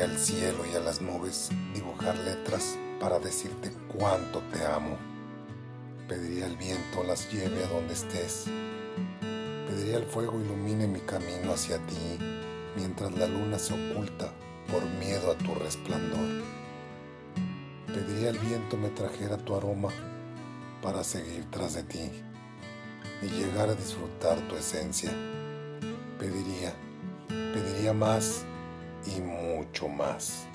Al cielo y a las nubes dibujar letras para decirte cuánto te amo. Pediría al viento las lleve a donde estés. Pediría al fuego ilumine mi camino hacia ti mientras la luna se oculta por miedo a tu resplandor. Pediría al viento me trajera tu aroma para seguir tras de ti y llegar a disfrutar tu esencia. Pediría, pediría más y mucho más.